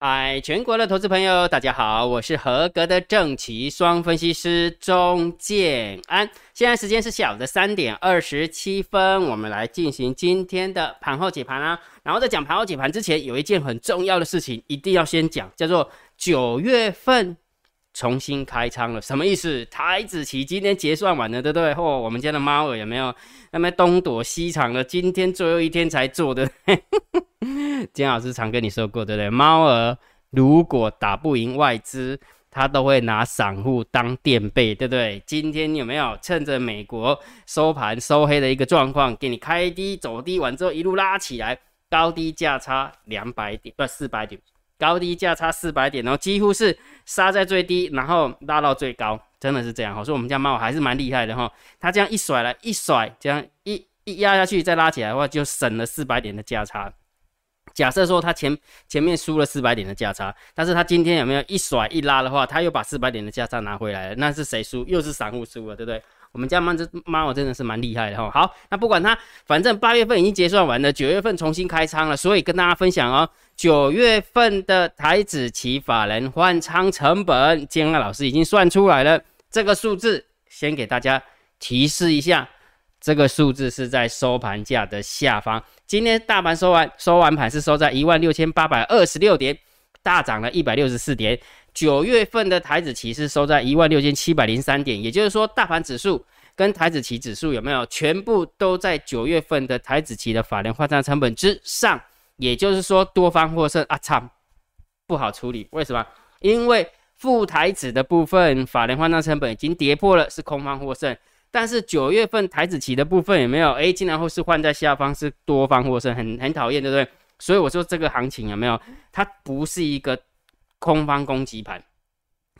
嗨，全国的投资朋友，大家好，我是合格的正奇双分析师钟建安。现在时间是小的三点二十七分，我们来进行今天的盘后解盘啦。然后在讲盘后解盘之前，有一件很重要的事情一定要先讲，叫做九月份重新开仓了，什么意思？台子期今天结算完了，对不对？嚯，我们家的猫儿有没有那么东躲西藏了？今天最后一天才做的。金老师常跟你说过，对不对？猫儿如果打不赢外资，他都会拿散户当垫背，对不对？今天有没有趁着美国收盘收黑的一个状况，给你开低走低完之后一路拉起来，高低价差两百点，不四百点，高低价差四百点，然后几乎是杀在最低，然后拉到最高，真的是这样。我说我们家猫还是蛮厉害的哈，它这样一甩来一甩，这样一一压下去再拉起来的话，就省了四百点的价差。假设说它前前面输了四百点的价差，但是它今天有没有一甩一拉的话，它又把四百点的价差拿回来了，那是谁输？又是散户输了，对不对？我们家猫这猫真的是蛮厉害的哈。好，那不管它，反正八月份已经结算完了，九月份重新开仓了，所以跟大家分享哦，九月份的台子期法人换仓成本，建安老师已经算出来了，这个数字先给大家提示一下。这个数字是在收盘价的下方。今天大盘收完收完盘是收在一万六千八百二十六点，大涨了一百六十四点。九月份的台子期是收在一万六千七百零三点，也就是说，大盘指数跟台子期指数有没有全部都在九月份的台子期的法人换仓成本之上？也就是说，多方获胜啊！操，不好处理，为什么？因为副台子的部分法人换仓成本已经跌破了，是空方获胜。但是九月份台子期的部分有没有？哎，竟然会是换在下方，是多方获胜，很很讨厌，对不对？所以我说这个行情有没有？它不是一个空方攻击盘，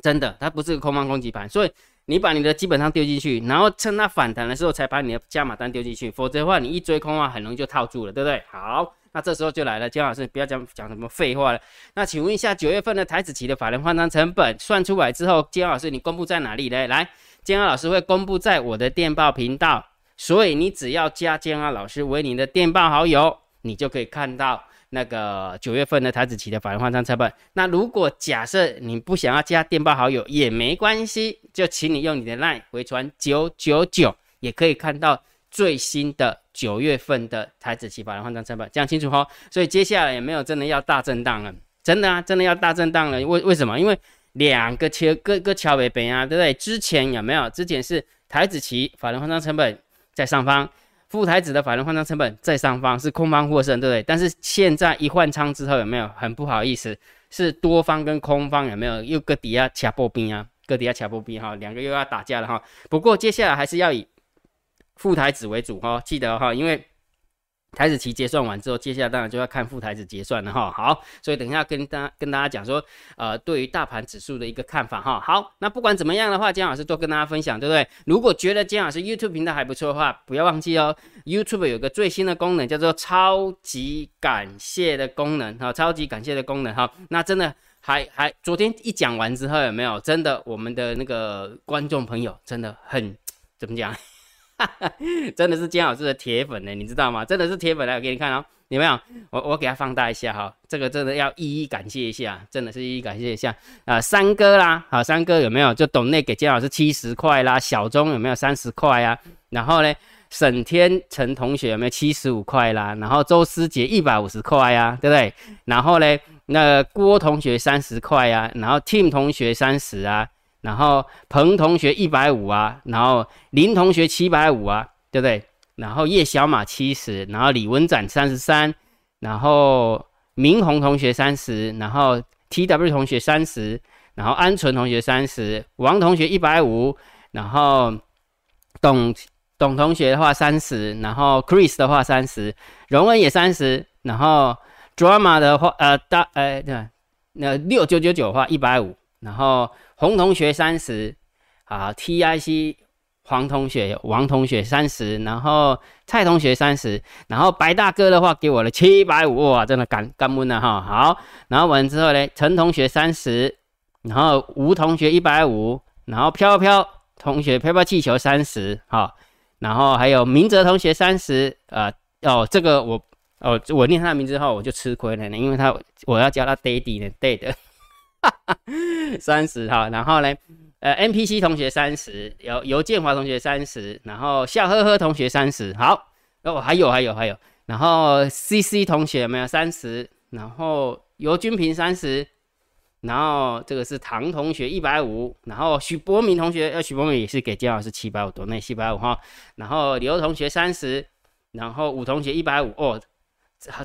真的，它不是个空方攻击盘。所以你把你的基本上丢进去，然后趁它反弹的时候才把你的加码单丢进去，否则的话你一追空的话，很容易就套住了，对不对？好，那这时候就来了，姜老师不要讲讲什么废话了。那请问一下，九月份的台子期的法人换仓成本算出来之后，姜老师你公布在哪里呢？来。建安老师会公布在我的电报频道，所以你只要加建安老师为你的电报好友，你就可以看到那个九月份的台子期的法人换仓成本。那如果假设你不想要加电报好友也没关系，就请你用你的 LINE 回传九九九，也可以看到最新的九月份的台子期法人换仓成本，讲清楚哦。所以接下来也没有真的要大震荡了，真的啊，真的要大震荡了。为为什么？因为两个桥，各个桥尾边啊，对不对？之前有没有？之前是台子期法人换仓成本在上方，副台子的法人换仓成本在上方，是空方获胜，对不对？但是现在一换仓之后，有没有？很不好意思，是多方跟空方有没有又搁底下卡破冰啊？搁底下卡破冰哈，两个又要打架了哈。不过接下来还是要以副台子为主哈，记得哈，因为。台子期结算完之后，接下来当然就要看副台子结算了哈。好，所以等一下跟大跟大家讲说，呃，对于大盘指数的一个看法哈。好，那不管怎么样的话，姜老师都跟大家分享，对不对？如果觉得姜老师 YouTube 频道还不错的话，不要忘记哦，YouTube 有个最新的功能叫做超级感谢的功能哈，超级感谢的功能哈。那真的还还昨天一讲完之后有没有？真的我们的那个观众朋友真的很怎么讲？真的是姜老师的铁粉呢，你知道吗？真的是铁粉来，我给你看哦，有没有？我我给他放大一下哈，这个真的要一一感谢一下，真的是一一感谢一下啊，三哥啦，好，三哥有没有？就董内给姜老师七十块啦，小钟有没有三十块啊？然后呢，沈天成同学有没有七十五块啦？然后周思杰一百五十块呀，对不对？然后呢，那郭同学三十块呀，然后 Tim 同学三十啊。然后彭同学一百五啊，然后林同学七百五啊，对不对？然后叶小马七十，然后李文展三十三，然后明宏同学三十，然后 T W 同学三十，然后安纯同学三十，王同学一百五，然后董董同学的话三十，然后 Chris 的话三十，荣恩也三十，然后 Drama 的话呃大呃对，那六九九九的话一百五，然后。洪同学三十，啊，T I C 黄同学、王同学三十，然后蔡同学三十，然后白大哥的话给我了七百五，哇，真的干干闷了哈。好，然后完之后呢，陈同学三十，然后吴同学一百五，然后飘飘同学飘飘气球三十，哈，然后还有明哲同学三十，呃，哦，这个我哦，我念他的名字后我就吃亏了呢，因为他我要叫他 Daddy 呢，Dad，哈 哈三十哈，然后呢，呃，NPC 同学三十，有尤建华同学三十，然后笑呵呵同学三十，好，哦，还有还有还有，然后 CC 同学有没有三十？然后尤君平三十，然后这个是唐同学一百五，然后许博明同学，呃，许博明也是给姜老师七百五，多那七百五哈，然后刘同学三十，然后武同学一百五，哦。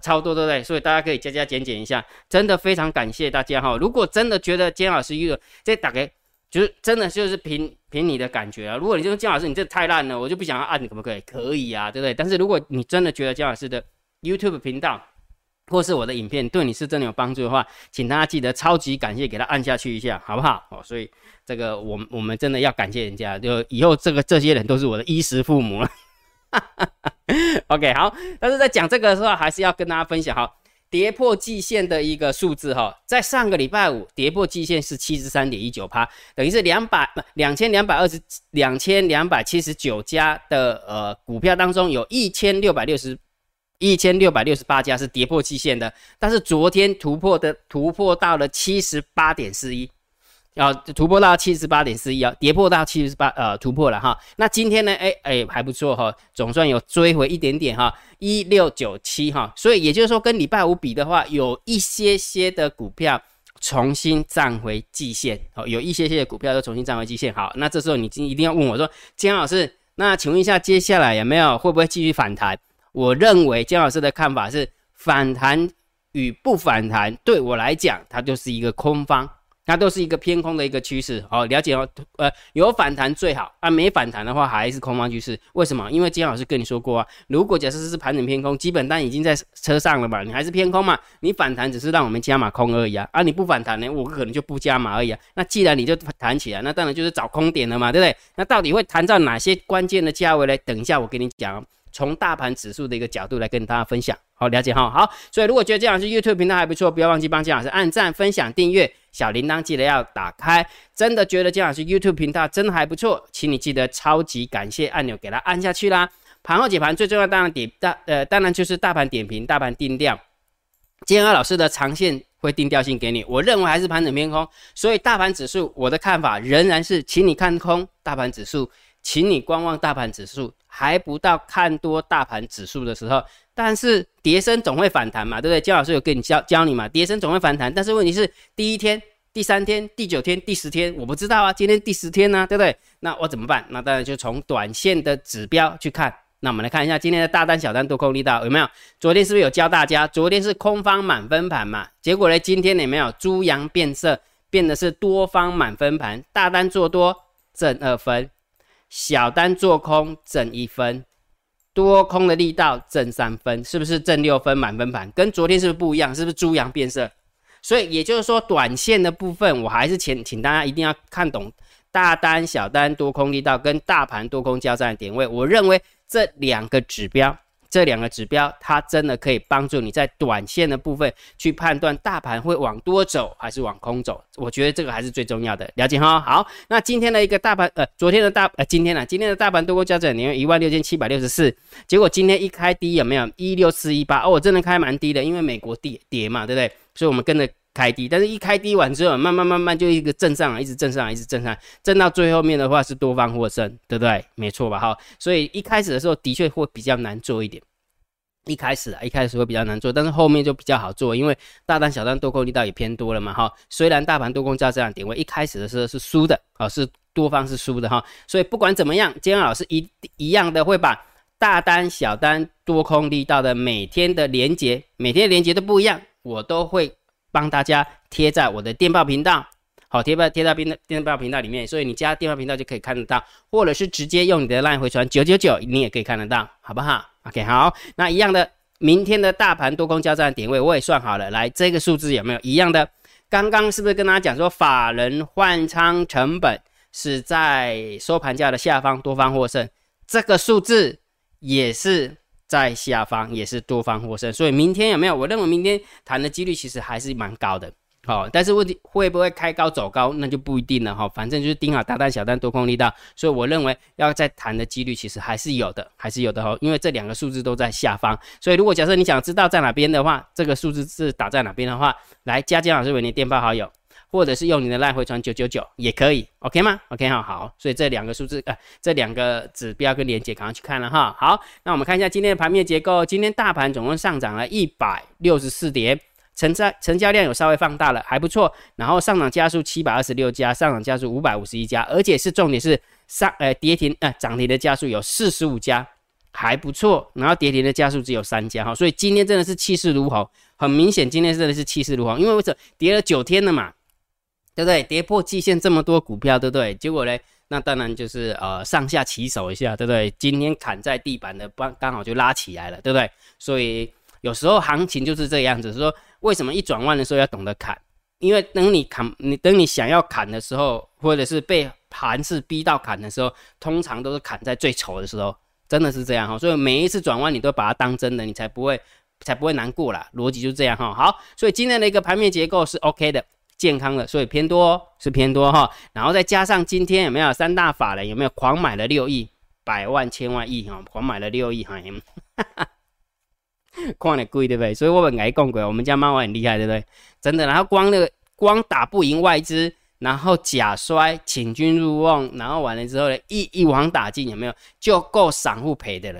超多对不对？所以大家可以加加减减一下，真的非常感谢大家哈。如果真的觉得姜老师又这打给，就是真的就是凭凭你的感觉啊。如果你说姜老师你这太烂了，我就不想要按，你可不可以？可以啊，对不对？但是如果你真的觉得姜老师的 YouTube 频道或是我的影片对你是真的有帮助的话，请大家记得超级感谢，给他按下去一下，好不好？哦，所以这个我我们真的要感谢人家，就以后这个这些人都是我的衣食父母了。OK，好，但是在讲这个的时候，还是要跟大家分享哈，跌破季线的一个数字哈，在上个礼拜五跌破季线是七十三点一九趴，等于是两百两千两百二十两千两百七十九家的呃股票当中，有一千六百六十一千六百六十八家是跌破季线的，但是昨天突破的突破到了七十八点四一。要突破到七十八点四一啊，跌破到七十八，呃，突破了哈。那今天呢？哎哎，还不错哈，总算有追回一点点哈，一六九七哈。所以也就是说，跟礼拜五比的话，有一些些的股票重新站回季线，好，有一些些的股票都重新站回季线。好，那这时候你今一定要问我说，姜老师，那请问一下，接下来有没有会不会继续反弹？我认为姜老师的看法是，反弹与不反弹，对我来讲，它就是一个空方。它都是一个偏空的一个趋势，好了解哦。呃，有反弹最好啊，没反弹的话还是空方趋势。为什么？因为金老师跟你说过啊，如果假设是盘整偏空，基本单已经在车上了嘛，你还是偏空嘛，你反弹只是让我们加码空而已啊。啊，你不反弹呢，我可能就不加码而已啊。那既然你就弹起来，那当然就是找空点了嘛，对不对？那到底会弹到哪些关键的价位呢？等一下我跟你讲。从大盘指数的一个角度来跟大家分享，好了解哈。好，所以如果觉得这样是 YouTube 频道还不错，不要忘记帮姜老师按赞、分享、订阅，小铃铛记得要打开。真的觉得姜老师 YouTube 频道真的还不错，请你记得超级感谢按钮给它按下去啦。盘后解盘最重要当然点大呃，当然就是大盘点评、大盘定调。姜老师的长线会定调性给你，我认为还是盘整偏空，所以大盘指数我的看法仍然是，请你看空大盘指数。请你观望大盘指数，还不到看多大盘指数的时候。但是跌升总会反弹嘛，对不对？姜老师有跟你教教你嘛，跌升总会反弹。但是问题是，第一天、第三天、第九天、第十天，我不知道啊。今天第十天呢，对不对？那我怎么办？那当然就从短线的指标去看。那我们来看一下今天的大单、小单、多空力道有没有？昨天是不是有教大家？昨天是空方满分盘嘛？结果呢，今天有没有猪羊变色，变的是多方满分盘，大单做多正二分。小单做空挣一分，多空的力道挣三分，是不是挣六分满分盘？跟昨天是不是不一样？是不是猪羊变色？所以也就是说，短线的部分，我还是请请大家一定要看懂大单、小单、多空力道跟大盘多空交战的点位。我认为这两个指标。这两个指标，它真的可以帮助你在短线的部分去判断大盘会往多走还是往空走。我觉得这个还是最重要的，了解哈。好，那今天的一个大盘，呃，昨天的大，呃，今天呢，今天的大盘多空交战，你一万六千七百六十四，结果今天一开低有没有一六四一八？哦，我真的开蛮低的，因为美国跌跌嘛，对不对？所以我们跟着。开低，但是一开低完之后，慢慢慢慢就一个正上来，一直正上来，一直正上，震到最后面的话是多方获胜，对不对？没错吧？哈，所以一开始的时候的确会比较难做一点，一开始啊，一开始会比较难做，但是后面就比较好做，因为大单、小单多空力道也偏多了嘛，哈。虽然大盘多空交这样点位，一开始的时候是输的，啊，是多方是输的，哈。所以不管怎么样，今天老师一一样的会把大单、小单、多空力道的每天的连接，每天连接都不一样，我都会。帮大家贴在我的电报频道，好，贴在贴在电电报频道里面，所以你加电报频道就可以看得到，或者是直接用你的 LINE 回传九九九，你也可以看得到，好不好？OK，好，那一样的，明天的大盘多空交战点位我也算好了，来，这个数字有没有一样的？刚刚是不是跟大家讲说，法人换仓成本是在收盘价的下方，多方获胜，这个数字也是。在下方也是多方获胜，所以明天有没有？我认为明天谈的几率其实还是蛮高的，好，但是问题会不会开高走高，那就不一定了哈。反正就是盯好大单、小单、多空力道，所以我认为要再谈的几率其实还是有的，还是有的哈。因为这两个数字都在下方，所以如果假设你想知道在哪边的话，这个数字是打在哪边的话，来加姜老师为你电报好友，或者是用你的赖回传九九九也可以，OK 吗？OK 哈，好，所以这两个数字呃，这两个指标跟连接赶快去看了哈。好，那我们看一下今天的盘面结构，今天大盘总共上涨了一百六十四点。成交成交量有稍微放大了，还不错。然后上涨加速七百二十六家，上涨加速五百五十一家，而且是重点是上呃跌停呃涨停的加速有四十五家，还不错。然后跌停的加速只有三家哈，所以今天真的是气势如虹，很明显今天真的是气势如虹，因为为什么跌了九天了嘛，对不对？跌破季线这么多股票，对不对？结果呢，那当然就是呃上下起手一下，对不对？今天砍在地板的刚刚好就拉起来了，对不对？所以有时候行情就是这样子，说。为什么一转弯的时候要懂得砍？因为等你砍，你等你想要砍的时候，或者是被盘势逼到砍的时候，通常都是砍在最丑的时候，真的是这样哈。所以每一次转弯，你都把它当真的，你才不会才不会难过啦。逻辑就这样哈。好，所以今天的一个盘面结构是 OK 的，健康的，所以偏多是偏多哈。然后再加上今天有没有三大法人有没有狂买了六亿、百万、千万亿哈？狂买了六亿哈。看的贵对不对？所以我本来讲过，我们家猫很厉害对不对？真的，然后光那个光打不赢外资，然后假摔请君入瓮，然后完了之后呢，一一网打尽有没有？就够散户赔的了。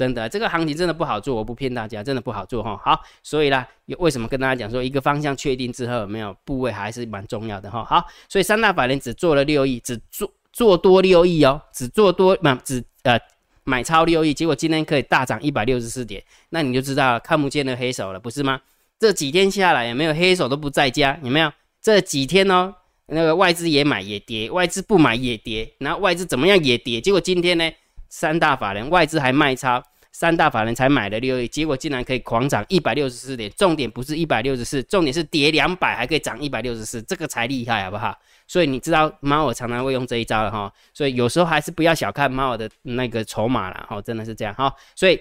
真的，这个行情真的不好做，我不骗大家，真的不好做哈。好，所以啦，为什么跟大家讲说一个方向确定之后有没有部位还是蛮重要的哈？好，所以三大法人只做了六亿，只做做多六亿哦，只做多不只呃。买超六亿，结果今天可以大涨一百六十四点，那你就知道看不见的黑手了，不是吗？这几天下来有没有黑手都不在家？有没有？这几天哦，那个外资也买也跌，外资不买也跌，然后外资怎么样也跌，结果今天呢，三大法人外资还卖超，三大法人才买了六亿，结果竟然可以狂涨一百六十四点，重点不是一百六十四，重点是跌两百还可以涨一百六十四，这个才厉害，好不好？所以你知道猫耳常常会用这一招了哈，所以有时候还是不要小看猫耳的那个筹码了哈，真的是这样哈。所以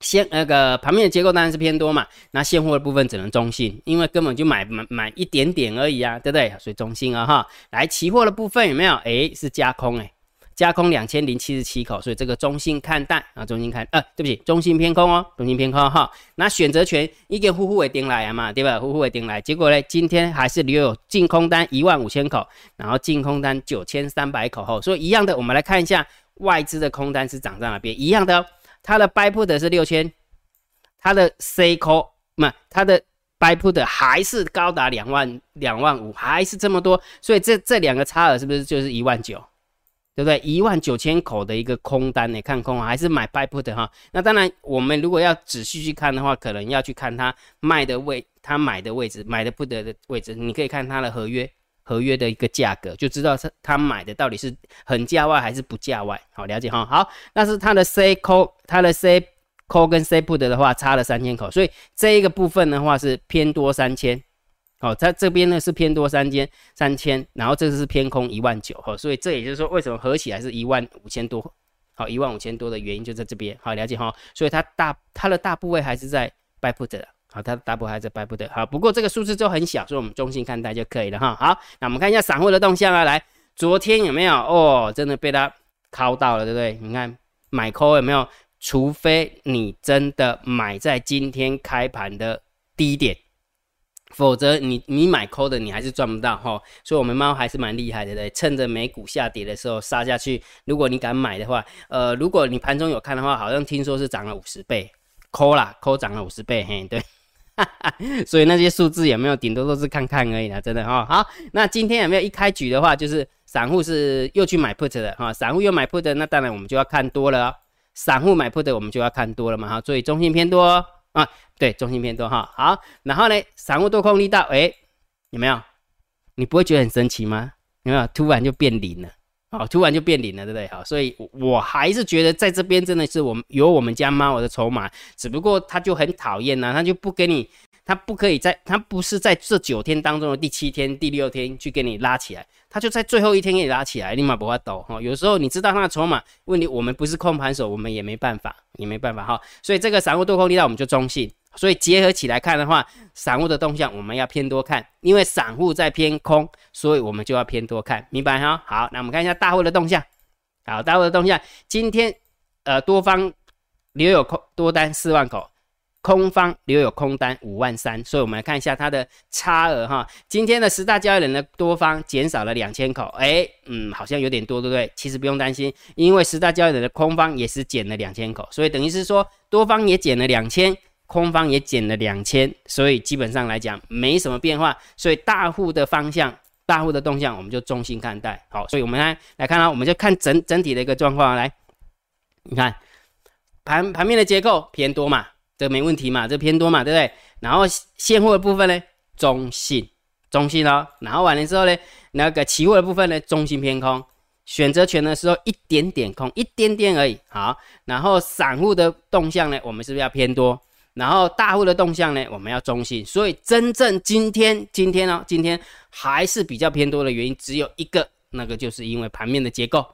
现那个盘面的结构当然是偏多嘛，那现货的部分只能中性，因为根本就买买买一点点而已啊，对不对？所以中性啊哈。来，期货的部分有没有？诶，是加空诶。加空两千零七十七口，所以这个中性看淡啊，中性看呃，对不起，中性偏空哦，中性偏空哈。那选择权一个呼呼为顶来嘛，对吧？呼呼为顶来，结果呢，今天还是留有净空单一万五千口，然后净空单九千三百口后，所以一样的，我们来看一下外资的空单是涨在哪边，一样的，它的 buy put 是六千，它的 C call 不，它的 buy put 还是高达两万两万五，还是这么多，所以这这两个差额是不是就是一万九？对不对？一万九千口的一个空单呢，看空还是买 buy put 哈？那当然，我们如果要仔细去看的话，可能要去看他卖的位，他买的位置，买的 put 的位置，你可以看他的合约，合约的一个价格，就知道他他买的到底是很价外还是不价外。好，了解哈。好，那是他的 C call，他的 C call 跟 C put 的话差了三千口，所以这一个部分的话是偏多三千。好，它这边呢是偏多三千三千，然后这个是偏空一万九，哈，所以这也就是说为什么合起来是一万五千多，好，一万五千多的原因就在这边，好，了解哈，所以它大它的大部位还是在 buy put 的，好，它的大部位还在 buy put 的，好，不过这个数字就很小，所以我们中性看待就可以了哈，好，那我们看一下散户的动向啊，来，昨天有没有哦，真的被它敲到了，对不对？你看买 call 有没有？除非你真的买在今天开盘的低点。否则你你买抠的你还是赚不到哈，所以我们猫还是蛮厉害的对，趁着美股下跌的时候杀下去。如果你敢买的话，呃，如果你盘中有看的话，好像听说是涨了五十倍，抠啦抠涨了五十倍，嘿对，所以那些数字有没有，顶多都是看看而已啦，真的哈。好，那今天有没有一开局的话，就是散户是又去买 put 的哈，散户又买 put，那当然我们就要看多了，散户买 put 我们就要看多了嘛哈，所以中性偏多。啊，对，中心偏多哈，好，然后呢，散户多空力道，哎，有没有？你不会觉得很神奇吗？有没有？突然就变零了，好，突然就变零了，对不对？好，所以我还是觉得在这边真的是我们有我们家猫的筹码，只不过它就很讨厌呢，它就不给你，它不可以在，它不是在这九天当中的第七天、第六天去给你拉起来。他就在最后一天给你拉起来，立马不会抖哈。有时候你知道他的筹码问题，我们不是控盘手，我们也没办法，也没办法哈。所以这个散户多空力量我们就中性，所以结合起来看的话，散户的动向我们要偏多看，因为散户在偏空，所以我们就要偏多看，明白哈？好，那我们看一下大户的动向。好，大户的动向，今天呃多方留有空多单四万口。空方留有空单五万三，所以我们来看一下它的差额哈。今天的十大交易人的多方减少了两千口，哎，嗯，好像有点多，对不对？其实不用担心，因为十大交易人的空方也是减了两千口，所以等于是说多方也减了两千，空方也减了两千，所以基本上来讲没什么变化。所以大户的方向、大户的动向，我们就中心看待。好，所以我们来来看啊，我们就看整整体的一个状况来，你看盘盘面的结构偏多嘛。这没问题嘛？这偏多嘛，对不对？然后现货的部分呢，中性，中性哦。然后完了之后呢，那个期货的部分呢，中性偏空。选择权的时候一点点空，一点点而已。好，然后散户的动向呢，我们是不是要偏多？然后大户的动向呢，我们要中性。所以真正今天，今天呢，今天还是比较偏多的原因只有一个，那个就是因为盘面的结构。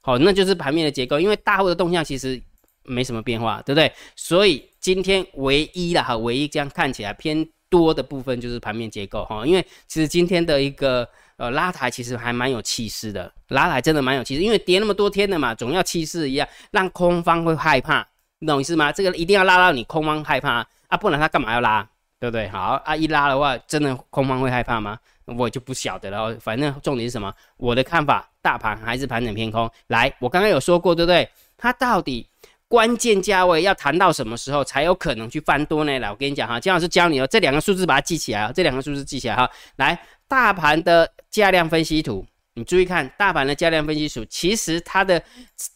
好，那就是盘面的结构，因为大户的动向其实没什么变化，对不对？所以。今天唯一的哈，唯一这样看起来偏多的部分就是盘面结构哈，因为其实今天的一个呃拉抬其实还蛮有气势的，拉抬真的蛮有气势，因为跌那么多天的嘛，总要气势一样，让空方会害怕，你懂意思吗？这个一定要拉到你空方害怕啊，不然他干嘛要拉，对不对？好啊，一拉的话，真的空方会害怕吗？我就不晓得了，反正重点是什么？我的看法，大盘还是盘整偏空。来，我刚刚有说过，对不对？它到底？关键价位要谈到什么时候才有可能去翻多呢？来，我跟你讲哈，姜老师教你哦，这两个数字把它记起来啊，这两个数字记起来哈。来，大盘的价量分析图，你注意看，大盘的价量分析图，其实它的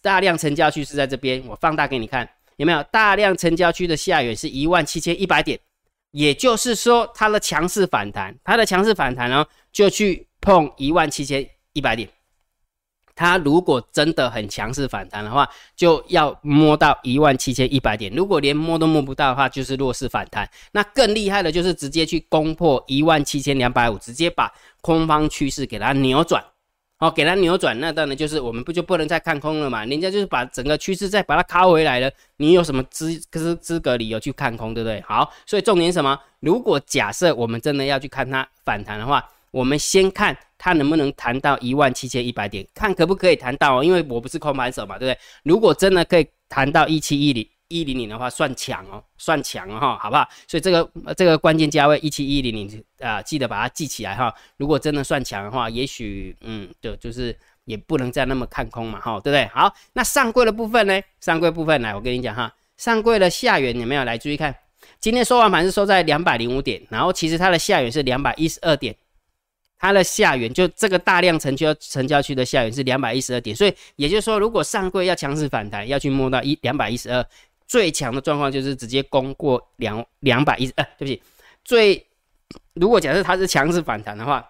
大量成交区是在这边，我放大给你看，有没有？大量成交区的下缘是一万七千一百点，也就是说它的强势反弹，它的强势反弹呢，就去碰一万七千一百点。它如果真的很强势反弹的话，就要摸到一万七千一百点。如果连摸都摸不到的话，就是弱势反弹。那更厉害的就是直接去攻破一万七千两百五，直接把空方趋势给它扭转。好，给它扭转，那当然就是我们不就不能再看空了嘛？人家就是把整个趋势再把它卡回来了，你有什么资资资格理由去看空，对不对？好，所以重点什么？如果假设我们真的要去看它反弹的话，我们先看它能不能谈到一万七千一百点，看可不可以谈到哦。因为我不是空盘手嘛，对不对？如果真的可以谈到一七一零一零零的话，算强哦，算强哦哈，好不好？所以这个这个关键价位一七一零零啊，记得把它记起来哈。如果真的算强的话，也许嗯，就，就是也不能再那么看空嘛，哈，对不对？好，那上柜的部分呢？上柜部分来，我跟你讲哈，上柜的下缘有没有来注意看？今天收完盘是收在两百零五点，然后其实它的下缘是两百一十二点。它的下缘就这个大量成交成交区的下缘是两百一十二点，所以也就是说，如果上柜要强势反弹，要去摸到一两百一十二，最强的状况就是直接攻过两两百一十，呃，对不起，最如果假设它是强势反弹的话，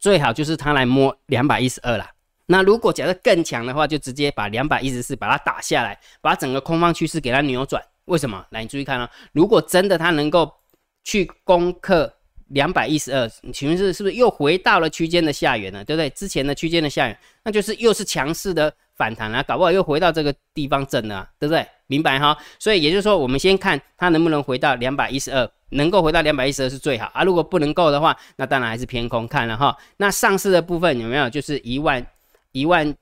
最好就是它来摸两百一十二啦。那如果假设更强的话，就直接把两百一十四把它打下来，把整个空方趋势给它扭转。为什么？来，你注意看啊，如果真的它能够去攻克。两百一十二，请问是是不是又回到了区间的下缘了，对不对？之前的区间的下缘，那就是又是强势的反弹了，搞不好又回到这个地方震了，对不对？明白哈？所以也就是说，我们先看它能不能回到两百一十二，能够回到两百一十二是最好啊。如果不能够的话，那当然还是偏空看了哈。那上市的部分有没有？就是一万一万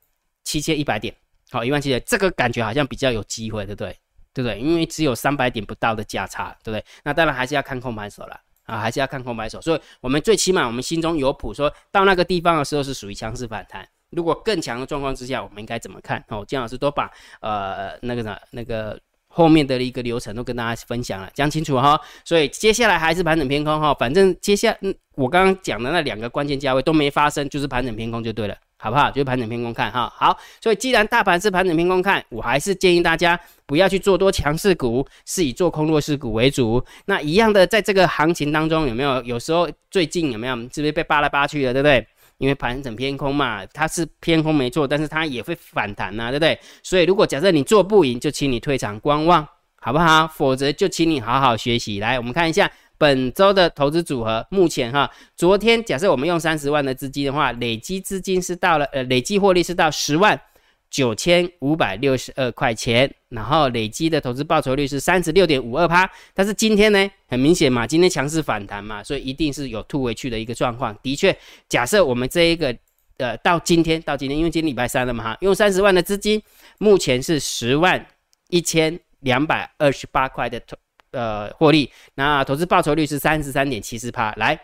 七千一百点，好，一万七千，这个感觉好像比较有机会，对不对？对不对？因为只有三百点不到的价差，对不对？那当然还是要看空盘手了。啊，还是要看空白手，所以我们最起码我们心中有谱，说到那个地方的时候是属于强势反弹。如果更强的状况之下，我们应该怎么看？哦，姜老师都把呃那个啥那个后面的一个流程都跟大家分享了，讲清楚哈。所以接下来还是盘整偏空哈，反正接下嗯我刚刚讲的那两个关键价位都没发生，就是盘整偏空就对了。好不好？就是盘整偏空看哈。好，所以既然大盘是盘整偏空看，我还是建议大家不要去做多强势股，是以做空弱势股为主。那一样的，在这个行情当中，有没有有时候最近有没有是不是被扒来扒去的，对不对？因为盘整偏空嘛，它是偏空没错，但是它也会反弹呐，对不对？所以如果假设你做不赢，就请你退场观望，好不好？否则就请你好好学习。来，我们看一下。本周的投资组合，目前哈，昨天假设我们用三十万的资金的话，累积资金是到了，呃，累计获利是到十万九千五百六十二块钱，然后累积的投资报酬率是三十六点五二趴。但是今天呢，很明显嘛，今天强势反弹嘛，所以一定是有吐回去的一个状况。的确，假设我们这一个呃到今天到今天，因为今天礼拜三了嘛哈，用三十万的资金，目前是十万一千两百二十八块的投呃获利，那投资报酬率是三十三点七四趴。来，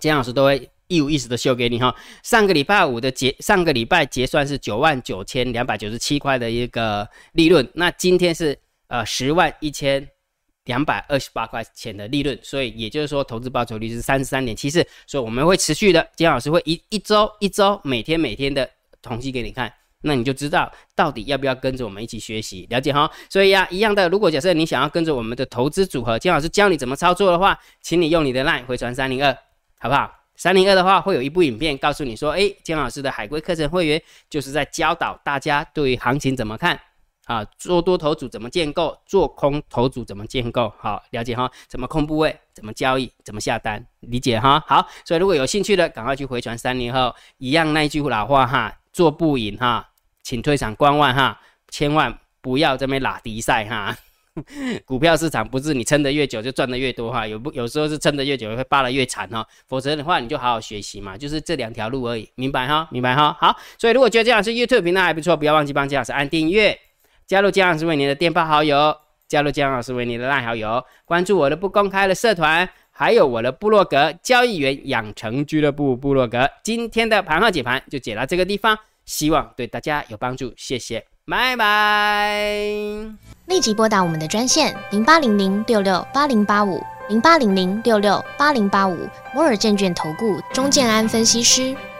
姜老师都会。一五一十的秀给你哈，上个礼拜五的结，上个礼拜结算是九万九千两百九十七块的一个利润，那今天是呃十万一千两百二十八块钱的利润，所以也就是说投资报酬率是三十三点七四，所以我们会持续的，金老师会一一周一周每天每天的统计给你看，那你就知道到底要不要跟着我们一起学习了解哈。所以呀，一样的，如果假设你想要跟着我们的投资组合，金老师教你怎么操作的话，请你用你的 line 回传三零二，好不好？三零二的话，会有一部影片告诉你说，哎，姜老师的海龟课程会员就是在教导大家对于行情怎么看啊，做多头组怎么建构，做空头组怎么建构，好了解哈，怎么控部位，怎么交易，怎么下单，理解哈。好，所以如果有兴趣的，赶快去回传三零后，一样那一句老话哈，做不赢哈，请退场观望哈，千万不要这边拉低赛哈。股票市场不是你撑得越久就赚得越多哈，有不有时候是撑得越久会扒得越惨哈，否则的话你就好好学习嘛，就是这两条路而已，明白哈？明白哈？好，所以如果觉得姜老师 YouTube 频道还不错，不要忘记帮姜老师按订阅，加入姜老师为你的电报好友，加入姜老师为你的烂好友，关注我的不公开的社团，还有我的部落格交易员养成俱乐部部落格。今天的盘号解盘就解到这个地方，希望对大家有帮助，谢谢，拜拜。立即拨打我们的专线零八零零六六八零八五零八零零六六八零八五摩尔证券投顾钟建安分析师。